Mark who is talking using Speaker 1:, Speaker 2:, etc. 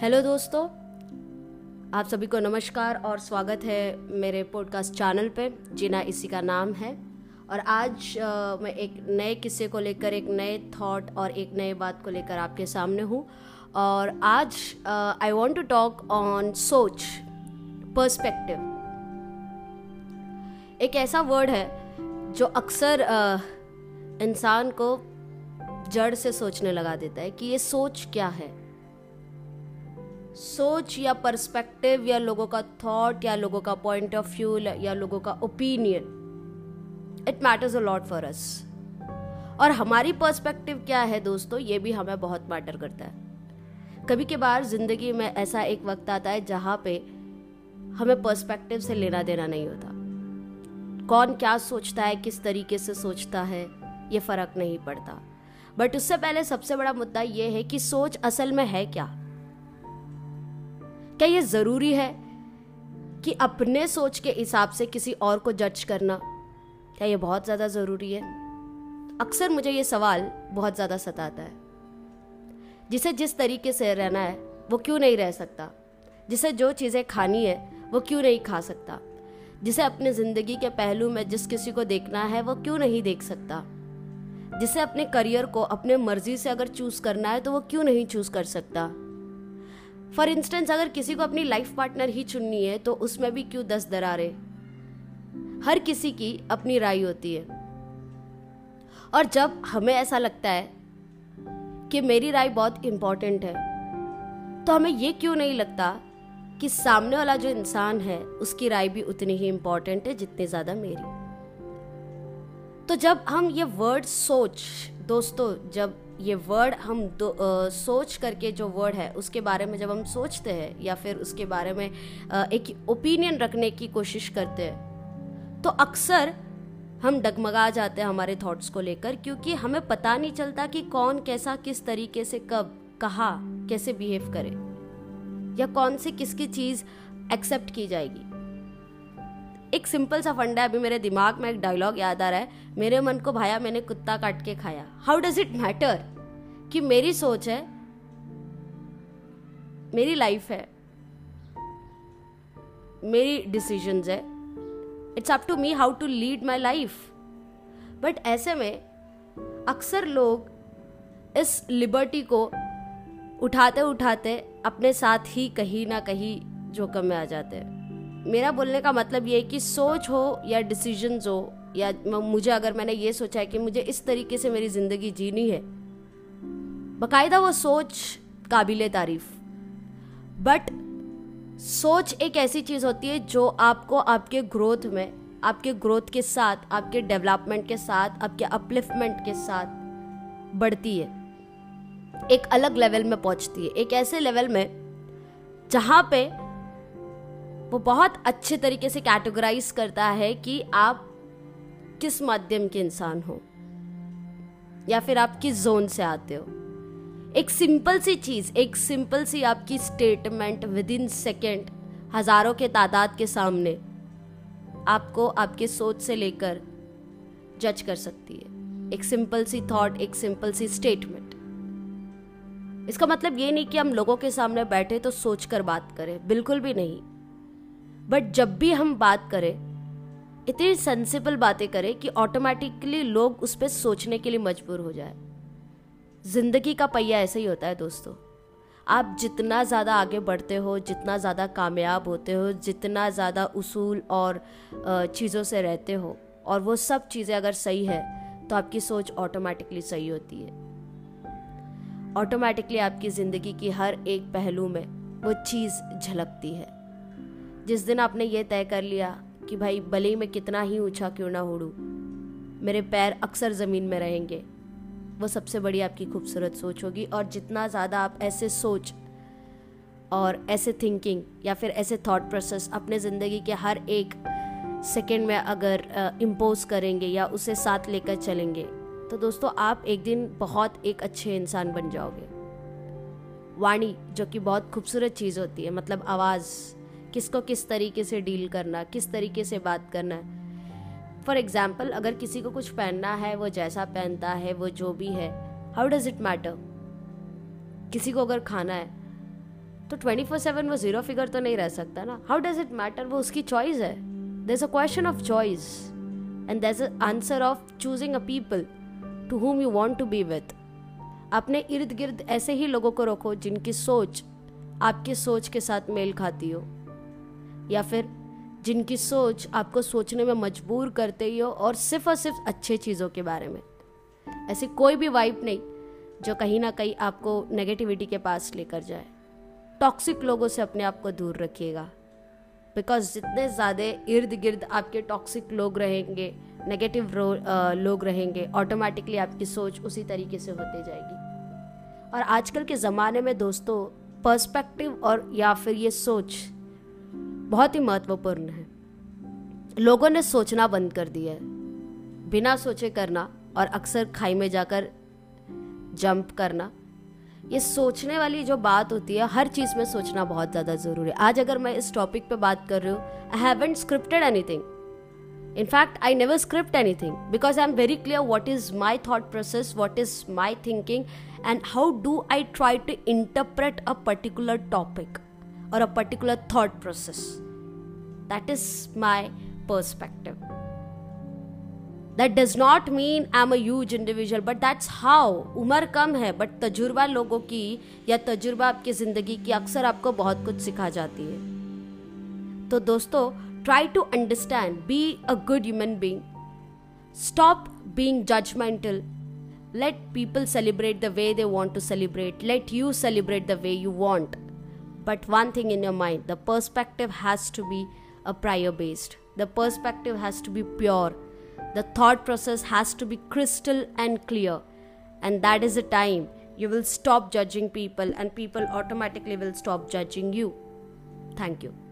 Speaker 1: Hello दोस्तों आप सभी को नमस्कार और स्वागत है मेरे पॉडकास्ट चैनल पे जिना इसी का नाम है। और आज आ, मैं एक नए किस्से को लेकर एक नए थॉट और एक नए बात को लेकर आपके सामने हूँ। और आज I want to talk on सोच पर्सपेक्टिव एक ऐसा वर्ड है जो अक्सर इंसान को जड़ से सोचने लगा देता है कि ये सोच क्या है। सोच या पर्सपेक्टिव या लोगों का थॉट या लोगों का पॉइंट ऑफ़ व्यू या लोगों का opinion it matters a lot for us और हमारी पर्सपेक्टिव क्या है दोस्तों? ये भी हमें बहुत मैटर करता है. कभी के बार ज़िंदगी में ऐसा एक वक्त आता है जहाँ पे हमें पर्सपेक्टिव से लेना देना नहीं होता. कौन क्या सोचता है, किस तरीके से सोचता है, ये फ़र्क नहीं पड़ता. बट उससे पहले सबसे बड़ा मुद्दा ये है कि सोच असल में है क्या? क्या ये ज़रूरी है कि अपने सोच के हिसाब से किसी और को जज करना? क्या ये बहुत ज़्यादा ज़रूरी है? अक्सर मुझे ये सवाल बहुत ज़्यादा सताता है। जिसे जिस तरीके से रहना है, वो क्यों नहीं रह सकता? जिसे जो चीज़ें खानी है, वो क्यों नहीं खा सकता? जिसे अपने ज़िंदगी के पहलू में जिस किसी को देखना है, वो क्यों नहीं देख सकता? जिसे अपने करियर को अपने मर्ज़ी से अगर चूज़ करना है तो वो क्यों नहीं चूज़ कर सकता? फॉर इंस्टेंस अगर किसी को अपनी लाइफ पार्टनर ही चुननी है तो उसमें भी क्यों दस दरारे? हर किसी की अपनी राय होती है। और जब हमें ऐसा लगता है कि मेरी राय बहुत इंपॉर्टेंट है तो हमें ये क्यों नहीं लगता कि सामने वाला जो इंसान है, उसकी राय भी उतनी ही इंपॉर्टेंट है जितनी ज़्यादा मेरी। तो जब हम ये वर्ड सोच दोस्तों जब ये वर्ड हम दो आ, सोच करके जो वर्ड है उसके बारे में जब हम सोचते हैं या फिर उसके बारे में आ, एक ओपिनियन रखने की कोशिश करते हैं तो अक्सर हम डगमगा जाते हैं हमारे थॉट्स को लेकर क्योंकि हमें पता नहीं चलता कि कौन कैसा किस तरीके से कब कहा कैसे बिहेव करे या कौन से किसकी चीज़ एक्सेप्ट की जाएगी। एक सिंपल सा फंडा है, अभी मेरे दिमाग में एक डायलॉग याद आ रहा है। मेरे मन को भाया, मैंने कुत्ता काट के खाया। हाउ डज इट मैटर कि मेरी सोच है, मेरी लाइफ है, मेरी डिसीजंस है। It's up to me how to lead my life but ऐसे में अक्सर लोग इस लिबर्टी को उठाते उठाते अपने साथ ही कहीं ना कहीं जोखम में आ जाते हैं। मेरा बोलने का मतलब ये है कि सोच हो या डिसीजंस हो, या मुझे अगर मैंने ये सोचा है कि मुझे इस तरीके से मेरी ज़िंदगी जीनी है, बाकायदा वो सोच काबिल तारीफ़। बट सोच एक ऐसी चीज़ होती है जो आपको आपके ग्रोथ में, आपके ग्रोथ के साथ, आपके डेवलपमेंट के साथ, आपके अपलिफ्टमेंट के साथ बढ़ती है। एक अलग लेवल में पहुँचती है। एक ऐसे लेवल में जहाँ पे वो बहुत अच्छे तरीके से कैटेगराइज करता है कि आप किस माध्यम के इंसान हो, या फिर आप किस जोन से आते हो। एक सिंपल सी चीज़, एक सिंपल सी आपकी स्टेटमेंट विद इन सेकेंड हज़ारों के तादाद के सामने आपको आपके सोच से लेकर जज कर सकती है। एक सिंपल सी थॉट एक सिंपल सी स्टेटमेंट इसका मतलब ये नहीं कि हम लोगों के सामने बैठे तो सोच कर बात करें, बिल्कुल भी नहीं। बट जब भी हम बात करें, इतनी सेंसिबल बातें करें कि ऑटोमेटिकली लोग उस पर सोचने के लिए मजबूर हो जाए। ज़िंदगी का पहिया ऐसा ही होता है दोस्तों। आप जितना ज़्यादा आगे बढ़ते हो, जितना ज़्यादा कामयाब होते हो, जितना ज़्यादा उसूल और चीज़ों से रहते हो, और वो सब चीज़ें अगर सही है तो आपकी सोच ऑटोमेटिकली सही होती है। ऑटोमेटिकली आपकी ज़िंदगी की हर एक पहलू में वो चीज़ झलकती है। जिस दिन आपने ये तय कर लिया कि भाई भले ही मैं कितना ही ऊँचा क्यों ना उड़ूँ, मेरे पैर अक्सर ज़मीन में रहेंगे, वो सबसे बड़ी आपकी खूबसूरत सोच होगी और जितना ज़्यादा आप ऐसे सोच और ऐसे थिंकिंग या फिर ऐसे थॉट प्रोसेस अपने ज़िंदगी के हर एक सेकेंड में अगर इम्पोज करेंगे या उसे साथ लेकर चलेंगे तो दोस्तों आप एक दिन बहुत एक अच्छे इंसान बन जाओगे। वाणी, जो कि बहुत खूबसूरत चीज़ होती है मतलब आवाज़ किसको किस तरीके से डील करना, किस तरीके से बात करना है। फॉर एग्ज़ाम्पल अगर किसी को कुछ पहनना है, वो जैसा पहनता है, वो जो भी है हाउ डज़ इट मैटर किसी को अगर खाना है तो ट्वेंटी फोर सेवन वो ज़ीरो फिगर तो नहीं रह सकता ना। हाउ डज इट मैटर वो उसकी चॉइस है। There a question of choice and there is answer of choosing a people to whom you want to be with अपने इर्द गिर्द ऐसे ही लोगों को रखो जिनकी सोच आपकी सोच के साथ मेल खाती हो। या फिर जिनकी सोच आपको सोचने में मजबूर करते ही हो और सिर्फ़ और सिर्फ़ अच्छे चीज़ों के बारे में। ऐसी कोई भी वाइब नहीं जो कहीं ना कहीं आपको नेगेटिविटी के पास लेकर जाए। टॉक्सिक लोगों से अपने आप को दूर रखिएगा। बिकॉज़ जितने ज़्यादा इर्द गिर्द आपके टॉक्सिक लोग रहेंगे नेगेटिव लोग रहेंगे ऑटोमेटिकली आपकी सोच उसी तरीके से होती जाएगी। और आजकल के ज़माने में दोस्तों पर्सपेक्टिव और या फिर ये सोच बहुत ही महत्वपूर्ण है। लोगों ने सोचना बंद कर दिया है। बिना सोचे करना और अक्सर खाई में जाकर जंप करना, ये सोचने वाली जो बात होती है, हर चीज़ में सोचना बहुत ज़्यादा ज़रूरी है। आज अगर मैं इस टॉपिक पे बात कर रही हूँ I haven't scripted anything in fact I never script anything because I am very clear what is my thought process what is my thinking and how do I try to interpret a particular topic or a particular thought process. That is my perspective. That does not mean I'm a huge individual, but that's how. उम्र कम है but तजुर्बा लोगों की या तजुर्बा आपकी ज़िंदगी की अक्सर आपको बहुत कुछ सिखा जाती है तो दोस्तों try to understand be a good human being stop being judgemental let people celebrate the way they want to celebrate let you celebrate the way you want but one thing in your mind the perspective has to be uh, a prior based the perspective has to be pure. The thought process has to be crystal and clear. And that is the time you will stop judging people and people automatically will stop judging you. Thank you